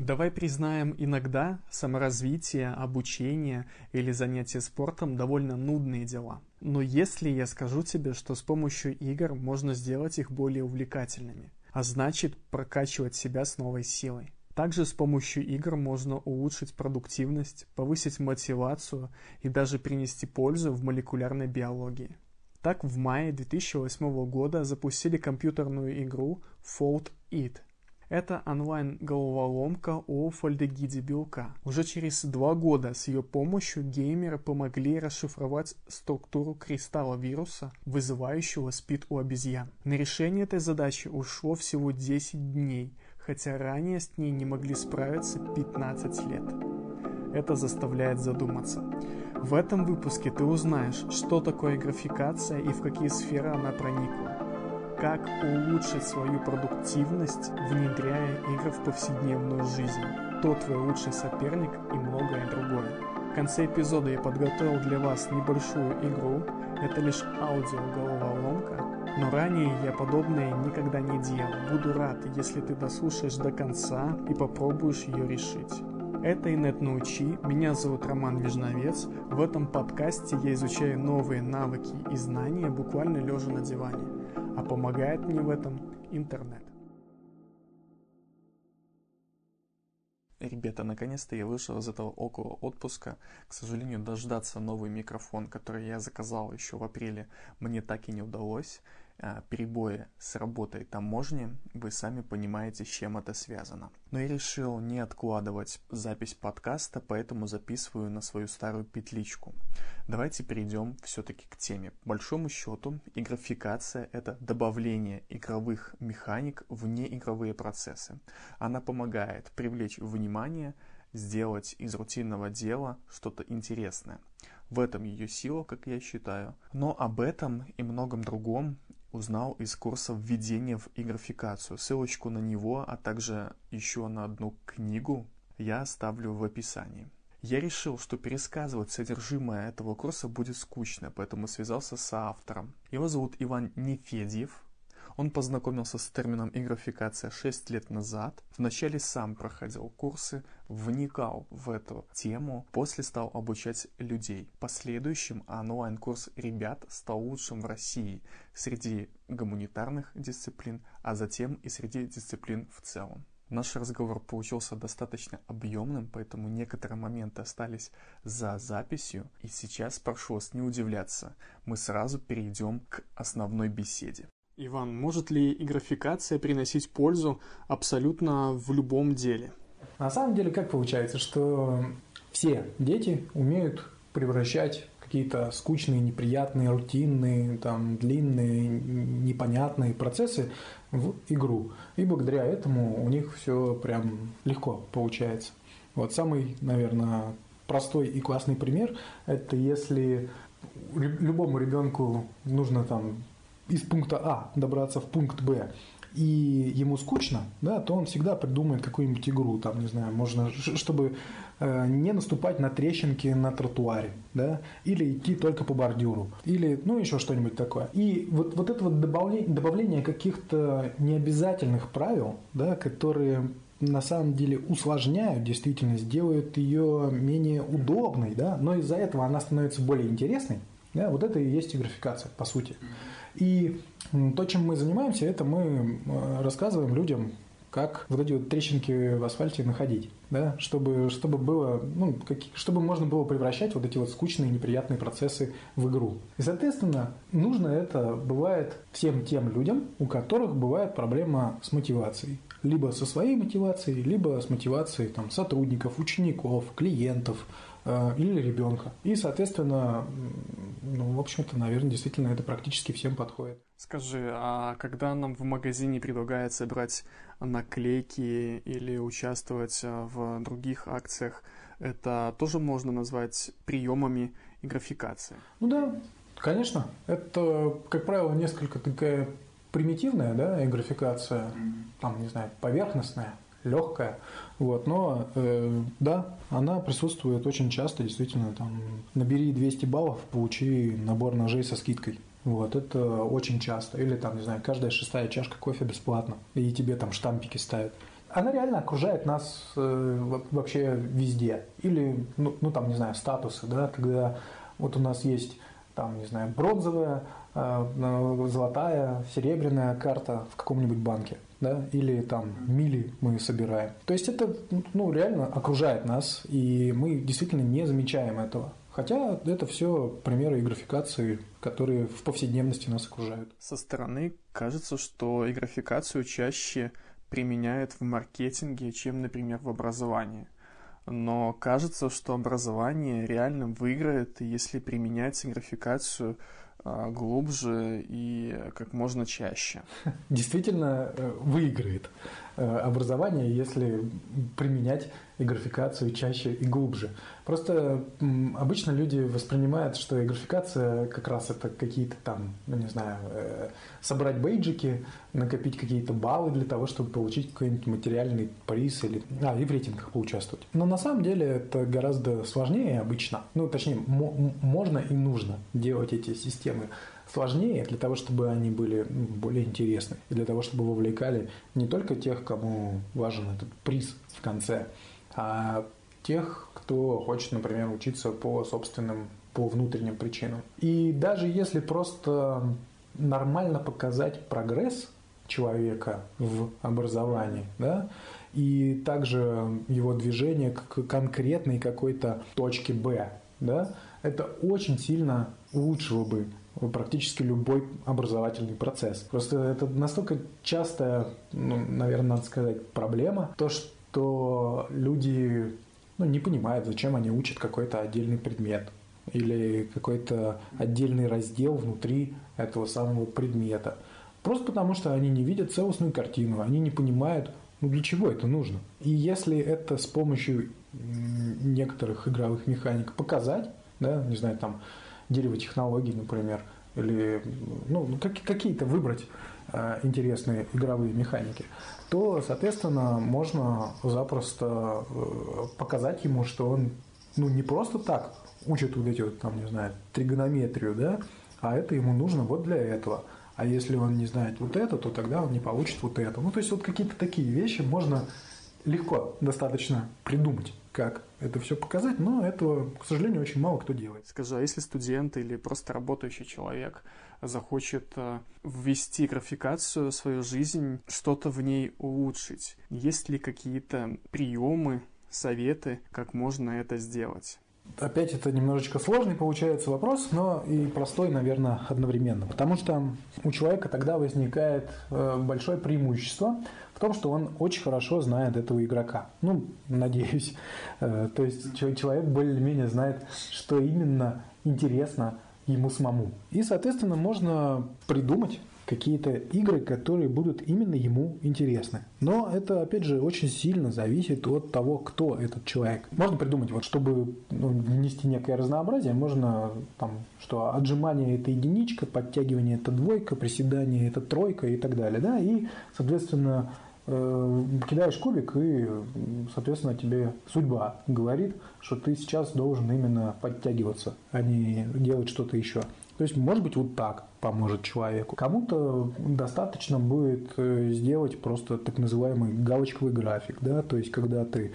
Давай признаем, иногда саморазвитие, обучение или занятие спортом довольно нудные дела. Но если я скажу тебе, что с помощью игр можно сделать их более увлекательными, а значит прокачивать себя с новой силой. Также с помощью игр можно улучшить продуктивность, повысить мотивацию и даже принести пользу в молекулярной биологии. Так в мае 2008 года запустили компьютерную игру Fold It – это онлайн-головоломка о фальдегиде белка. Уже через два года с ее помощью геймеры помогли расшифровать структуру кристалла вируса, вызывающего спид у обезьян. На решение этой задачи ушло всего 10 дней, хотя ранее с ней не могли справиться 15 лет. Это заставляет задуматься. В этом выпуске ты узнаешь, что такое графикация и в какие сферы она проникла как улучшить свою продуктивность, внедряя игры в повседневную жизнь, кто твой лучший соперник и многое другое. В конце эпизода я подготовил для вас небольшую игру, это лишь аудио-головоломка, но ранее я подобное никогда не делал. Буду рад, если ты дослушаешь до конца и попробуешь ее решить. Это Инет Научи, меня зовут Роман Вижновец. В этом подкасте я изучаю новые навыки и знания буквально лежа на диване а помогает мне в этом интернет. Ребята, наконец-то я вышел из этого около отпуска. К сожалению, дождаться новый микрофон, который я заказал еще в апреле, мне так и не удалось. А, перебои с работой таможни, вы сами понимаете, с чем это связано. Но я решил не откладывать запись подкаста, поэтому записываю на свою старую петличку. Давайте перейдем все-таки к теме. По большому счету, игрофикация – это добавление игровых механик в неигровые процессы. Она помогает привлечь внимание, сделать из рутинного дела что-то интересное. В этом ее сила, как я считаю. Но об этом и многом другом узнал из курса введения в игрофикацию. Ссылочку на него, а также еще на одну книгу я оставлю в описании. Я решил, что пересказывать содержимое этого курса будет скучно, поэтому связался с автором. Его зовут Иван Нефедьев, он познакомился с термином игрофикация 6 лет назад. Вначале сам проходил курсы, вникал в эту тему, после стал обучать людей. Последующим онлайн-курс ребят стал лучшим в России среди гуманитарных дисциплин, а затем и среди дисциплин в целом. Наш разговор получился достаточно объемным, поэтому некоторые моменты остались за записью. И сейчас прошу вас не удивляться, мы сразу перейдем к основной беседе. Иван, может ли графикация приносить пользу абсолютно в любом деле? На самом деле, как получается, что все дети умеют превращать какие-то скучные, неприятные, рутинные, там, длинные, непонятные процессы в игру. И благодаря этому у них все прям легко получается. Вот самый, наверное, простой и классный пример – это если любому ребенку нужно там из пункта А добраться в пункт Б, и ему скучно, да, то он всегда придумает какую-нибудь игру, там, не знаю, можно, чтобы э, не наступать на трещинки на тротуаре, да, или идти только по бордюру, или, ну, еще что-нибудь такое. И вот, вот это вот добавление, добавление каких-то необязательных правил, да, которые на самом деле усложняют действительность, делают ее менее удобной, да, но из-за этого она становится более интересной, да, вот это и есть графикация, по сути. И то, чем мы занимаемся, это мы э, рассказываем людям, как вот эти вот трещинки в асфальте находить, да, чтобы, чтобы было, ну, как, чтобы можно было превращать вот эти вот скучные, неприятные процессы в игру. И, соответственно, нужно это бывает всем тем людям, у которых бывает проблема с мотивацией. Либо со своей мотивацией, либо с мотивацией там, сотрудников, учеников, клиентов, или ребенка. И, соответственно, ну, в общем-то, наверное, действительно это практически всем подходит. Скажи, а когда нам в магазине предлагается брать наклейки или участвовать э, в других акциях, это тоже можно назвать приемами и графикации? Ну да, конечно. Это, как правило, несколько такая примитивная да, графикация, там, не знаю, поверхностная, легкая. Вот, но э, да, она присутствует очень часто, действительно, там, набери 200 баллов, получи набор ножей со скидкой. Вот, это очень часто. Или там, не знаю, каждая шестая чашка кофе бесплатно. И тебе там штампики ставят. она реально окружает нас э, вообще везде. Или, ну, ну там, не знаю, статусы, да, когда вот у нас есть там, не знаю, бронзовая, э, золотая, серебряная карта в каком-нибудь банке, да, или там мили мы собираем. То есть это, ну, реально окружает нас, и мы действительно не замечаем этого. Хотя это все примеры графикации, которые в повседневности нас окружают. Со стороны кажется, что графикацию чаще применяют в маркетинге, чем, например, в образовании. Но кажется, что образование реально выиграет, если применять графикацию глубже и как можно чаще. Действительно э, выиграет э, образование, если применять и графикацию чаще и глубже. Просто обычно люди воспринимают, что и графикация как раз это какие-то там, ну не знаю, э, собрать бейджики, накопить какие-то баллы для того, чтобы получить какой-нибудь материальный приз или а, и в рейтингах поучаствовать. Но на самом деле это гораздо сложнее обычно. Ну, точнее, можно и нужно делать эти системы сложнее для того, чтобы они были ну, более интересны и для того, чтобы вовлекали не только тех, кому важен этот приз в конце, а тех, кто хочет, например, учиться по собственным, по внутренним причинам. И даже если просто нормально показать прогресс человека в образовании, да, и также его движение к конкретной какой-то точке Б, да, это очень сильно улучшило бы практически любой образовательный процесс. Просто это настолько частая, ну, наверное, надо сказать, проблема, то, что то люди ну, не понимают, зачем они учат какой-то отдельный предмет или какой-то отдельный раздел внутри этого самого предмета. Просто потому, что они не видят целостную картину, они не понимают, ну для чего это нужно. И если это с помощью некоторых игровых механик показать, да, не знаю, там дерево технологий, например, или ну, какие-то выбрать э, интересные игровые механики, то, соответственно, можно запросто э, показать ему, что он ну, не просто так учит вот эти вот, там, не знаю, тригонометрию, да, а это ему нужно вот для этого. А если он не знает вот это, то тогда он не получит вот это. Ну, то есть вот какие-то такие вещи можно легко достаточно придумать, как это все показать, но этого, к сожалению, очень мало кто делает. Скажи, а если студент или просто работающий человек захочет э, ввести графикацию в свою жизнь, что-то в ней улучшить, есть ли какие-то приемы, советы, как можно это сделать? Опять это немножечко сложный получается вопрос, но и простой, наверное, одновременно. Потому что у человека тогда возникает э, большое преимущество в том, что он очень хорошо знает этого игрока. Ну, надеюсь. Э, то есть человек более-менее знает, что именно интересно ему самому. И, соответственно, можно придумать какие-то игры, которые будут именно ему интересны. Но это, опять же, очень сильно зависит от того, кто этот человек. Можно придумать, вот чтобы ну, внести некое разнообразие, можно там, что отжимание это единичка, подтягивание это двойка, приседание это тройка и так далее. Да? И, соответственно, э, кидаешь кубик, и, соответственно, тебе судьба говорит, что ты сейчас должен именно подтягиваться, а не делать что-то еще. То есть, может быть, вот так поможет человеку. Кому-то достаточно будет э, сделать просто так называемый галочковый график, да, то есть, когда ты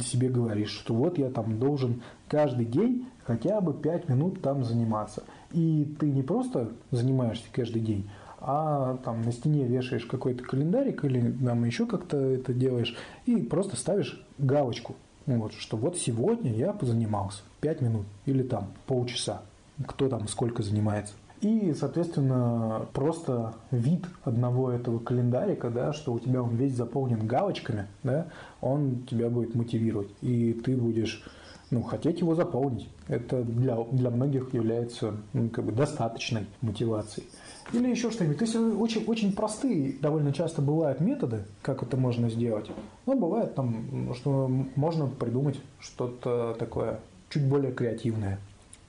себе говоришь, что вот я там должен каждый день хотя бы 5 минут там заниматься. И ты не просто занимаешься каждый день, а там на стене вешаешь какой-то календарик или там еще как-то это делаешь и просто ставишь галочку, вот, что вот сегодня я позанимался 5 минут или там полчаса кто там сколько занимается. И, соответственно, просто вид одного этого календарика, да, что у тебя он весь заполнен галочками, да, он тебя будет мотивировать. И ты будешь ну, хотеть его заполнить. Это для, для многих является ну, как бы достаточной мотивацией. Или еще что-нибудь. То есть очень, очень простые довольно часто бывают методы, как это можно сделать. Но бывает там, что можно придумать что-то такое чуть более креативное.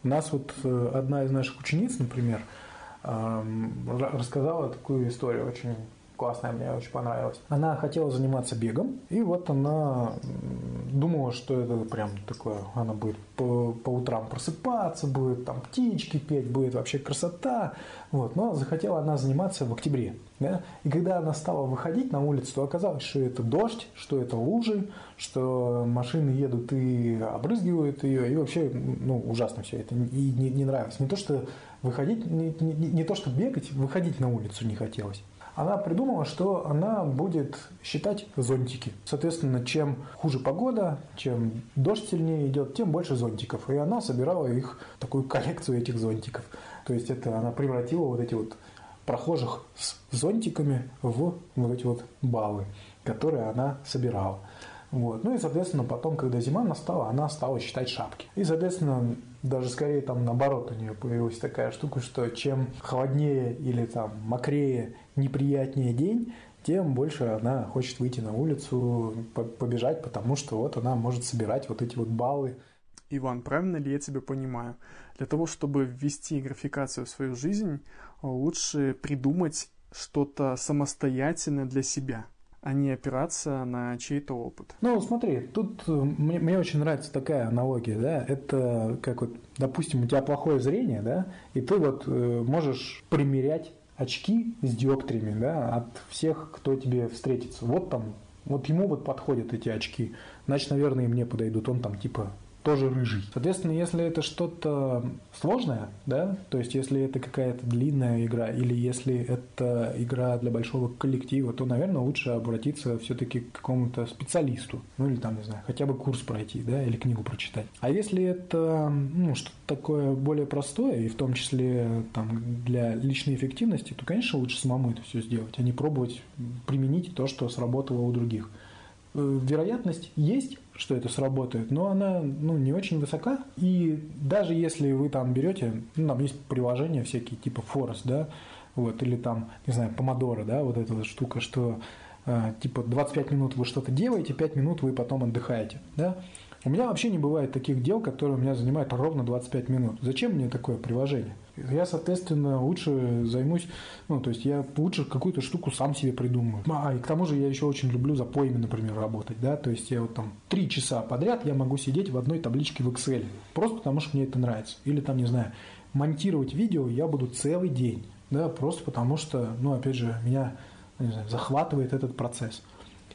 У нас вот э, одна из наших учениц, например, рассказала такую историю очень классная, мне очень понравилась. Она хотела заниматься бегом, и вот она думала, что это прям такое, она будет по, по утрам просыпаться, будет там птички петь, будет вообще красота. Вот. Но захотела она заниматься в октябре. Да? И когда она стала выходить на улицу, то оказалось, что это дождь, что это лужи, что машины едут и обрызгивают ее, и вообще ну, ужасно все это. И не, не нравилось. Не то, что выходить, не, не, не то, что бегать, выходить на улицу не хотелось она придумала, что она будет считать зонтики. Соответственно, чем хуже погода, чем дождь сильнее идет, тем больше зонтиков. И она собирала их, такую коллекцию этих зонтиков. То есть это она превратила вот эти вот прохожих с зонтиками в вот эти вот баллы, которые она собирала. Вот. Ну и, соответственно, потом, когда зима настала, она стала считать шапки. И, соответственно, даже скорее там наоборот у нее появилась такая штука, что чем холоднее или там мокрее, неприятнее день, тем больше она хочет выйти на улицу, побежать, потому что вот она может собирать вот эти вот баллы. Иван, правильно ли я тебя понимаю? Для того, чтобы ввести графикацию в свою жизнь, лучше придумать что-то самостоятельное для себя – а не опираться на чей-то опыт. Ну, смотри, тут э, мне, мне очень нравится такая аналогия, да, это как вот, допустим, у тебя плохое зрение, да, и ты вот э, можешь примерять очки с диоптриями, да, от всех, кто тебе встретится. Вот там, вот ему вот подходят эти очки, значит, наверное, и мне подойдут. Он там типа тоже рыжий. Соответственно, если это что-то сложное, да, то есть если это какая-то длинная игра или если это игра для большого коллектива, то, наверное, лучше обратиться все-таки к какому-то специалисту, ну или там, не знаю, хотя бы курс пройти, да, или книгу прочитать. А если это, ну, что-то такое более простое, и в том числе там для личной эффективности, то, конечно, лучше самому это все сделать, а не пробовать применить то, что сработало у других. Э, вероятность есть, что это сработает, но она ну, не очень высока. И даже если вы там берете, ну, там есть приложения всякие, типа Forest, да, вот, или там, не знаю, Помодоро, да, вот эта вот штука, что э, типа 25 минут вы что-то делаете, 5 минут вы потом отдыхаете, да. У меня вообще не бывает таких дел, которые у меня занимают ровно 25 минут. Зачем мне такое приложение? Я, соответственно, лучше займусь, ну, то есть я лучше какую-то штуку сам себе придумаю. А, и к тому же я еще очень люблю за поями, например, работать, да, то есть я вот там три часа подряд я могу сидеть в одной табличке в Excel, просто потому что мне это нравится. Или там, не знаю, монтировать видео я буду целый день, да, просто потому что, ну, опять же, меня не знаю, захватывает этот процесс.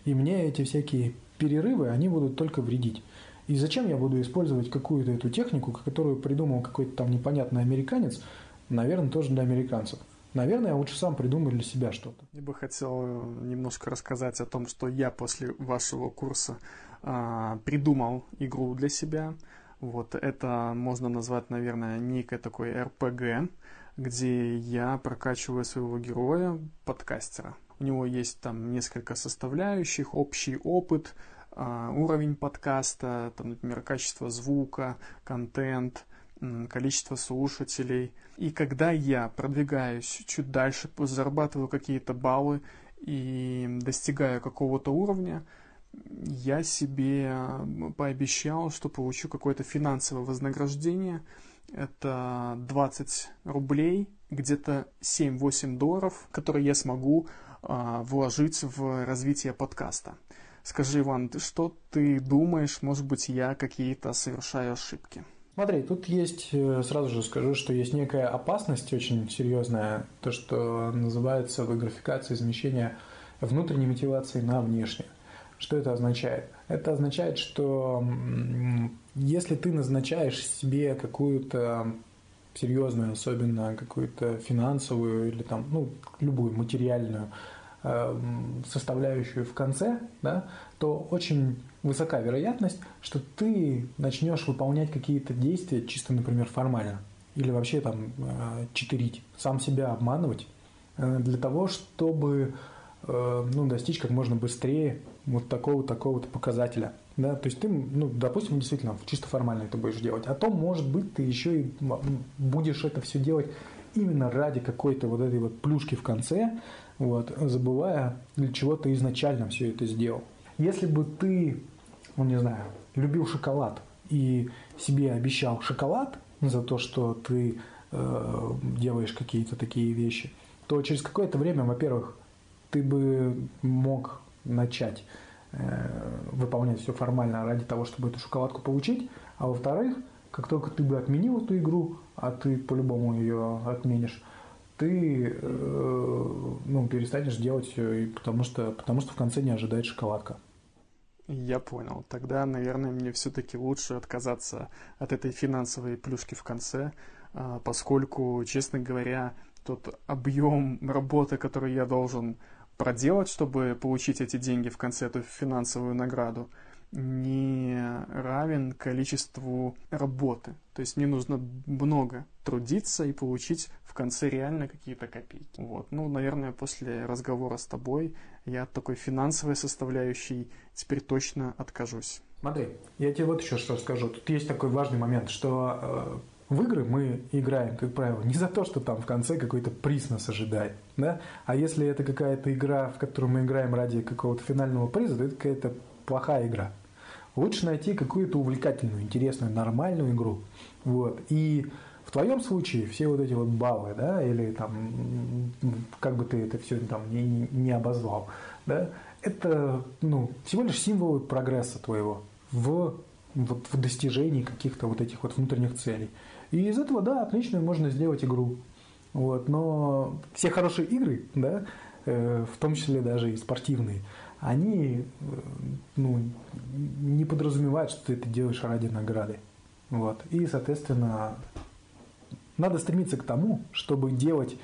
И мне эти всякие перерывы, они будут только вредить. И зачем я буду использовать какую-то эту технику, которую придумал какой-то там непонятный американец, наверное, тоже для американцев. Наверное, я лучше сам придумаю для себя что-то. Я бы хотел немножко рассказать о том, что я после вашего курса а, придумал игру для себя. Вот это можно назвать, наверное, некое такое РПГ, где я прокачиваю своего героя, подкастера. У него есть там несколько составляющих, общий опыт, уровень подкаста, там, например, качество звука, контент, количество слушателей. И когда я продвигаюсь чуть дальше, зарабатываю какие-то баллы и достигаю какого-то уровня, я себе пообещал, что получу какое-то финансовое вознаграждение. Это 20 рублей, где-то 7-8 долларов, которые я смогу а, вложить в развитие подкаста. Скажи, Иван, что ты думаешь? Может быть, я какие-то совершаю ошибки? Смотри, тут есть, э, сразу же скажу, что есть некая опасность очень серьезная, то, что называется в графикации замещение внутренней мотивации на внешнюю. Что это означает? Это означает, что если ты назначаешь себе какую-то серьезную, особенно какую-то финансовую или там, ну, любую материальную составляющую в конце, да, то очень высока вероятность, что ты начнешь выполнять какие-то действия чисто, например, формально. Или вообще там э, читерить, сам себя обманывать э, для того, чтобы э, ну, достичь как можно быстрее вот такого такого-то показателя. Да? То есть ты, ну, допустим, действительно чисто формально это будешь делать. А то, может быть, ты еще и будешь это все делать именно ради какой-то вот этой вот плюшки в конце, вот, забывая, для чего ты изначально все это сделал. Если бы ты, ну не знаю, любил шоколад и себе обещал шоколад за то, что ты э, делаешь какие-то такие вещи, то через какое-то время, во-первых, ты бы мог начать э, выполнять все формально ради того, чтобы эту шоколадку получить, а во-вторых, как только ты бы отменил эту игру, а ты по-любому ее отменишь, ты э, ну, перестанешь делать все, потому что, потому что в конце не ожидает шоколадка. Я понял. Тогда, наверное, мне все-таки лучше отказаться от этой финансовой плюшки в конце, а, поскольку, честно говоря, тот объем работы, который я должен проделать, чтобы получить эти деньги в конце, эту финансовую награду, не равен количеству работы. То есть мне нужно много трудиться и получить в конце реально какие-то копейки. Вот. Ну, наверное, после разговора с тобой я от такой финансовой составляющей теперь точно откажусь. Смотри, я тебе вот еще что скажу. Тут есть такой важный момент, что э, в игры мы играем, как правило, не за то, что там в конце какой-то приз нас ожидает, да? А если это какая-то игра, в которую мы играем ради какого-то финального приза, то это какая-то плохая игра. Лучше найти какую-то увлекательную, интересную, нормальную игру. Вот. И в твоем случае все вот эти вот баллы, да, или там, как бы ты это все там не, не обозвал, да, это ну, всего лишь символы прогресса твоего в, вот, в достижении каких-то вот этих вот внутренних целей. И из этого, да, отлично можно сделать игру. Вот, но все хорошие игры, да, э, в том числе даже и спортивные, они э, ну, не подразумевают, что ты это делаешь ради награды. Вот. И, соответственно, надо стремиться к тому, чтобы делать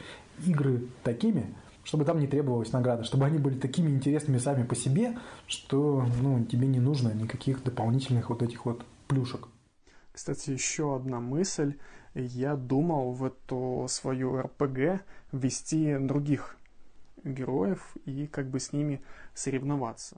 игры такими, чтобы там не требовалась награда, чтобы они были такими интересными сами по себе, что ну, тебе не нужно никаких дополнительных вот этих вот плюшек. Кстати, еще одна мысль. Я думал в эту свою РПГ ввести других героев и как бы с ними соревноваться.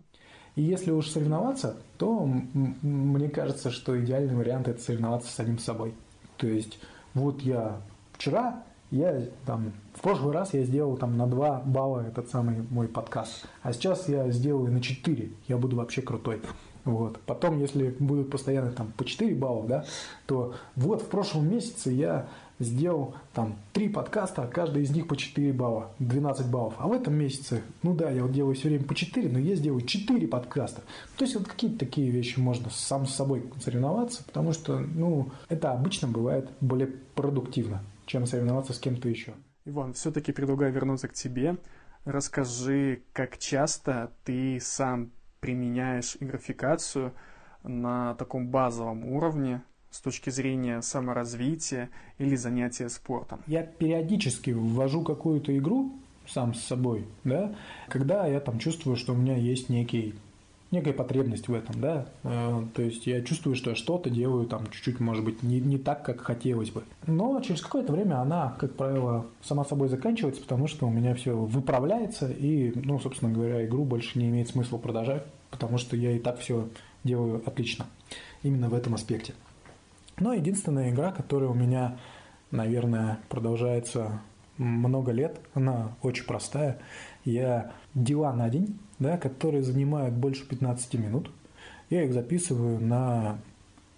И если уж соревноваться, то мне кажется, что идеальный вариант это соревноваться с самим собой. То есть вот я вчера, я там, в прошлый раз я сделал там на 2 балла этот самый мой подкаст, а сейчас я сделаю на 4, я буду вообще крутой. Вот. Потом, если будут постоянно там по 4 балла, да, то вот в прошлом месяце я сделал там три подкаста, каждый из них по 4 балла, 12 баллов. А в этом месяце, ну да, я вот делаю все время по 4, но я сделаю 4 подкаста. То есть вот какие-то такие вещи можно сам с собой соревноваться, потому что, ну, это обычно бывает более продуктивно, чем соревноваться с кем-то еще. Иван, все-таки предлагаю вернуться к тебе. Расскажи, как часто ты сам применяешь графикацию на таком базовом уровне, с точки зрения саморазвития или занятия спортом? Я периодически ввожу какую-то игру сам с собой, да, когда я там чувствую, что у меня есть некий некая потребность в этом, да, э, то есть я чувствую, что я что-то делаю там чуть-чуть, может быть, не, не так, как хотелось бы. Но через какое-то время она, как правило, сама собой заканчивается, потому что у меня все выправляется, и, ну, собственно говоря, игру больше не имеет смысла продолжать, потому что я и так все делаю отлично, именно в этом аспекте. Но единственная игра, которая у меня, наверное, продолжается много лет, она очень простая. Я дела на день, да, которые занимают больше 15 минут. Я их записываю на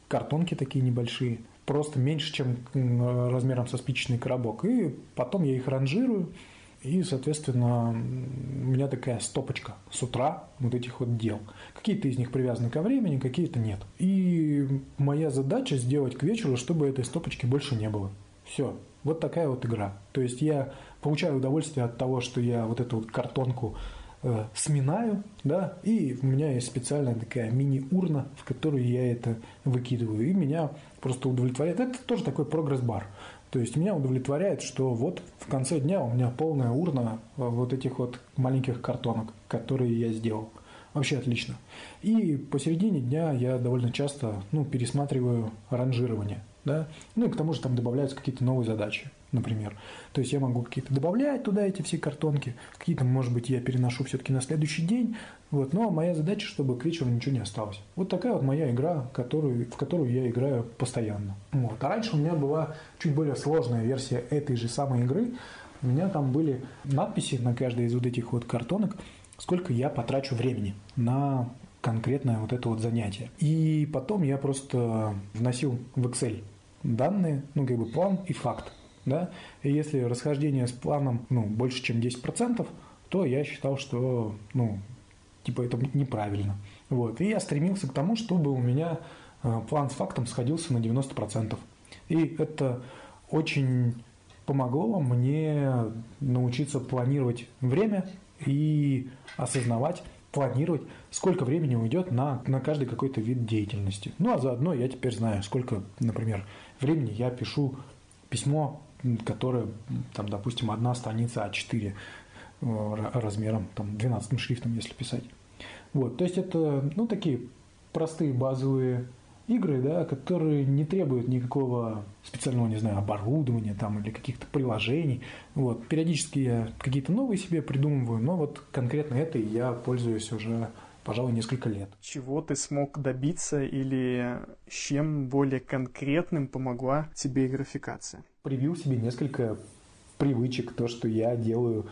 картонки такие небольшие, просто меньше, чем размером со спичечный коробок. И потом я их ранжирую, и, соответственно, у меня такая стопочка с утра вот этих вот дел. Какие-то из них привязаны ко времени, какие-то нет. И моя задача сделать к вечеру, чтобы этой стопочки больше не было. Все. Вот такая вот игра. То есть я получаю удовольствие от того, что я вот эту вот картонку э, сминаю, да, и у меня есть специальная такая мини-урна, в которую я это выкидываю, и меня просто удовлетворяет. Это тоже такой прогресс-бар. То есть меня удовлетворяет, что вот в конце дня у меня полная урна э, вот этих вот маленьких картонок, которые я сделал. Вообще отлично. И посередине дня я довольно часто ну, пересматриваю ранжирование. Да? Ну и к тому же там добавляются какие-то новые задачи например. То есть я могу какие-то добавлять туда эти все картонки, какие-то, может быть, я переношу все-таки на следующий день. Вот. Но моя задача, чтобы к вечеру ничего не осталось. Вот такая вот моя игра, которую, в которую я играю постоянно. Вот. А раньше у меня была чуть более сложная версия этой же самой игры. У меня там были надписи на каждой из вот этих вот картонок, сколько я потрачу времени на конкретное вот это вот занятие. И потом я просто вносил в Excel данные, ну, как бы план и факт да, и если расхождение с планом, ну, больше, чем 10%, то я считал, что, ну, типа это неправильно. Вот. И я стремился к тому, чтобы у меня э, план с фактом сходился на 90%. И это очень помогло мне научиться планировать время и осознавать, планировать, сколько времени уйдет на, на каждый какой-то вид деятельности. Ну, а заодно я теперь знаю, сколько, например, времени я пишу письмо, которое, там, допустим, одна страница А4 э, размером, там, 12 шрифтом, если писать. Вот, то есть это, ну, такие простые базовые игры, да, которые не требуют никакого специального, не знаю, оборудования там или каких-то приложений. Вот. Периодически я какие-то новые себе придумываю, но вот конкретно этой я пользуюсь уже, пожалуй, несколько лет. Чего ты смог добиться или чем более конкретным помогла тебе графикация? Привил себе несколько привычек, то, что я делаю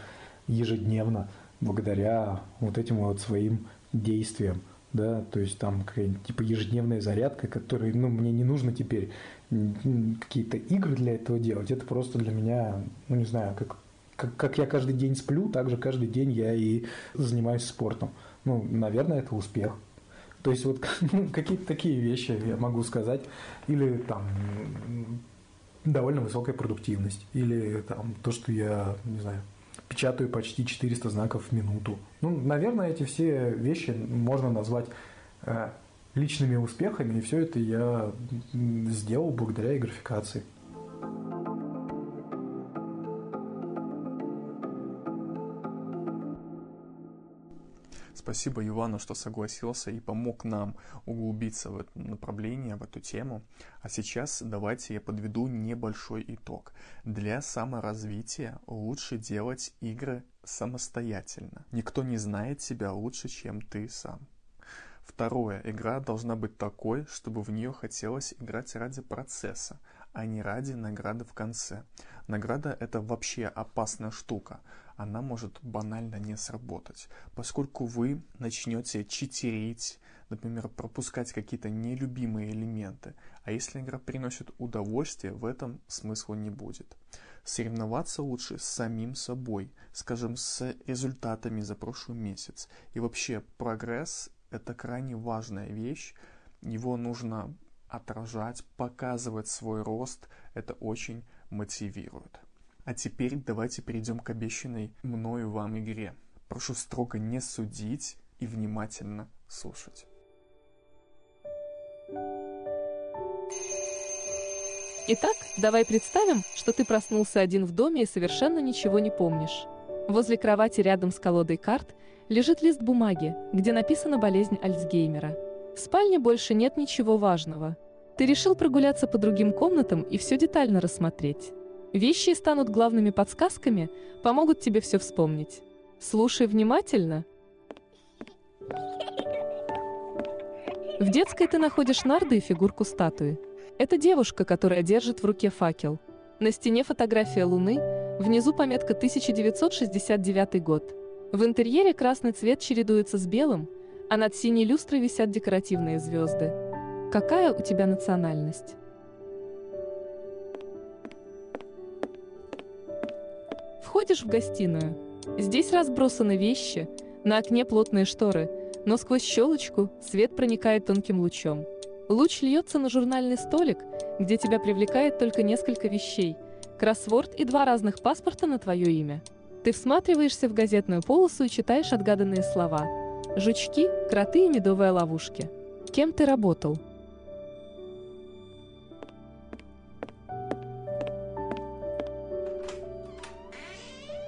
ежедневно благодаря вот этим вот своим действиям да, то есть там какая-нибудь типа ежедневная зарядка, которой, ну, мне не нужно теперь какие-то игры для этого делать, это просто для меня, ну, не знаю, как, как, как я каждый день сплю, так же каждый день я и занимаюсь спортом. Ну, наверное, это успех. То есть вот ну, какие-то такие вещи я могу сказать. Или там довольно высокая продуктивность. Или там то, что я, не знаю, печатаю почти 400 знаков в минуту. Ну, наверное, эти все вещи можно назвать э, личными успехами, и все это я сделал благодаря графикации. Спасибо Ивану, что согласился и помог нам углубиться в это направление, в эту тему. А сейчас давайте я подведу небольшой итог. Для саморазвития лучше делать игры самостоятельно. Никто не знает тебя лучше, чем ты сам. Второе. Игра должна быть такой, чтобы в нее хотелось играть ради процесса, а не ради награды в конце. Награда – это вообще опасная штука она может банально не сработать, поскольку вы начнете читерить, например, пропускать какие-то нелюбимые элементы, а если игра приносит удовольствие, в этом смысла не будет. Соревноваться лучше с самим собой, скажем, с результатами за прошлый месяц. И вообще прогресс – это крайне важная вещь, его нужно отражать, показывать свой рост, это очень мотивирует. А теперь давайте перейдем к обещанной мною вам игре. Прошу строго не судить и внимательно слушать. Итак, давай представим, что ты проснулся один в доме и совершенно ничего не помнишь. Возле кровати рядом с колодой карт лежит лист бумаги, где написана болезнь Альцгеймера. В спальне больше нет ничего важного. Ты решил прогуляться по другим комнатам и все детально рассмотреть. Вещи станут главными подсказками, помогут тебе все вспомнить. Слушай внимательно. В детской ты находишь нарды и фигурку статуи. Это девушка, которая держит в руке факел. На стене фотография Луны, внизу пометка 1969 год. В интерьере красный цвет чередуется с белым, а над синей люстрой висят декоративные звезды. Какая у тебя национальность? Входишь в гостиную. Здесь разбросаны вещи, на окне плотные шторы, но сквозь щелочку свет проникает тонким лучом. Луч льется на журнальный столик, где тебя привлекает только несколько вещей, кроссворд и два разных паспорта на твое имя. Ты всматриваешься в газетную полосу и читаешь отгаданные слова. Жучки, кроты и медовые ловушки. Кем ты работал?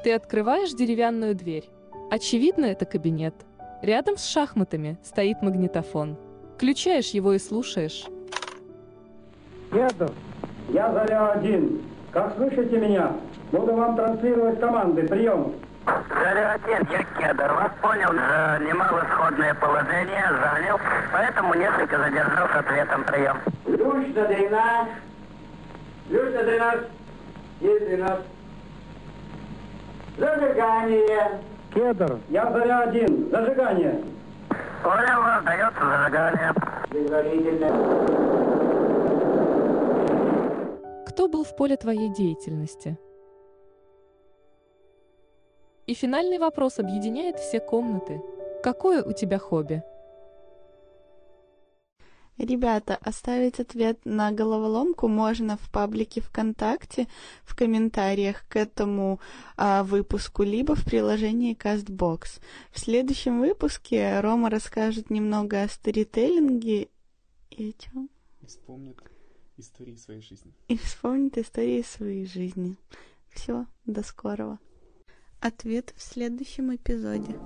Ты открываешь деревянную дверь. Очевидно, это кабинет. Рядом с шахматами стоит магнитофон. Включаешь его и слушаешь. Кедр, я Заря-1. Как слышите меня? Буду вам транслировать команды. Прием. Заря-1, я Кедр. Вас понял. Занимал исходное положение, занял. Поэтому несколько задержал с ответом. Прием. Ключ на дренаж. Ключ на дренаж. Есть дренаж. Зажигание. Кедр. Я заря один. Зажигание. Понял, раздается зажигание. Предварительно. Кто был в поле твоей деятельности? И финальный вопрос объединяет все комнаты. Какое у тебя хобби? Ребята, оставить ответ на головоломку можно в паблике ВКонтакте, в комментариях к этому а, выпуску, либо в приложении CastBox. В следующем выпуске Рома расскажет немного о сторителлинге и о чем? И вспомнит истории своей жизни. И вспомнит истории своей жизни. Все, до скорого. Ответ в следующем эпизоде.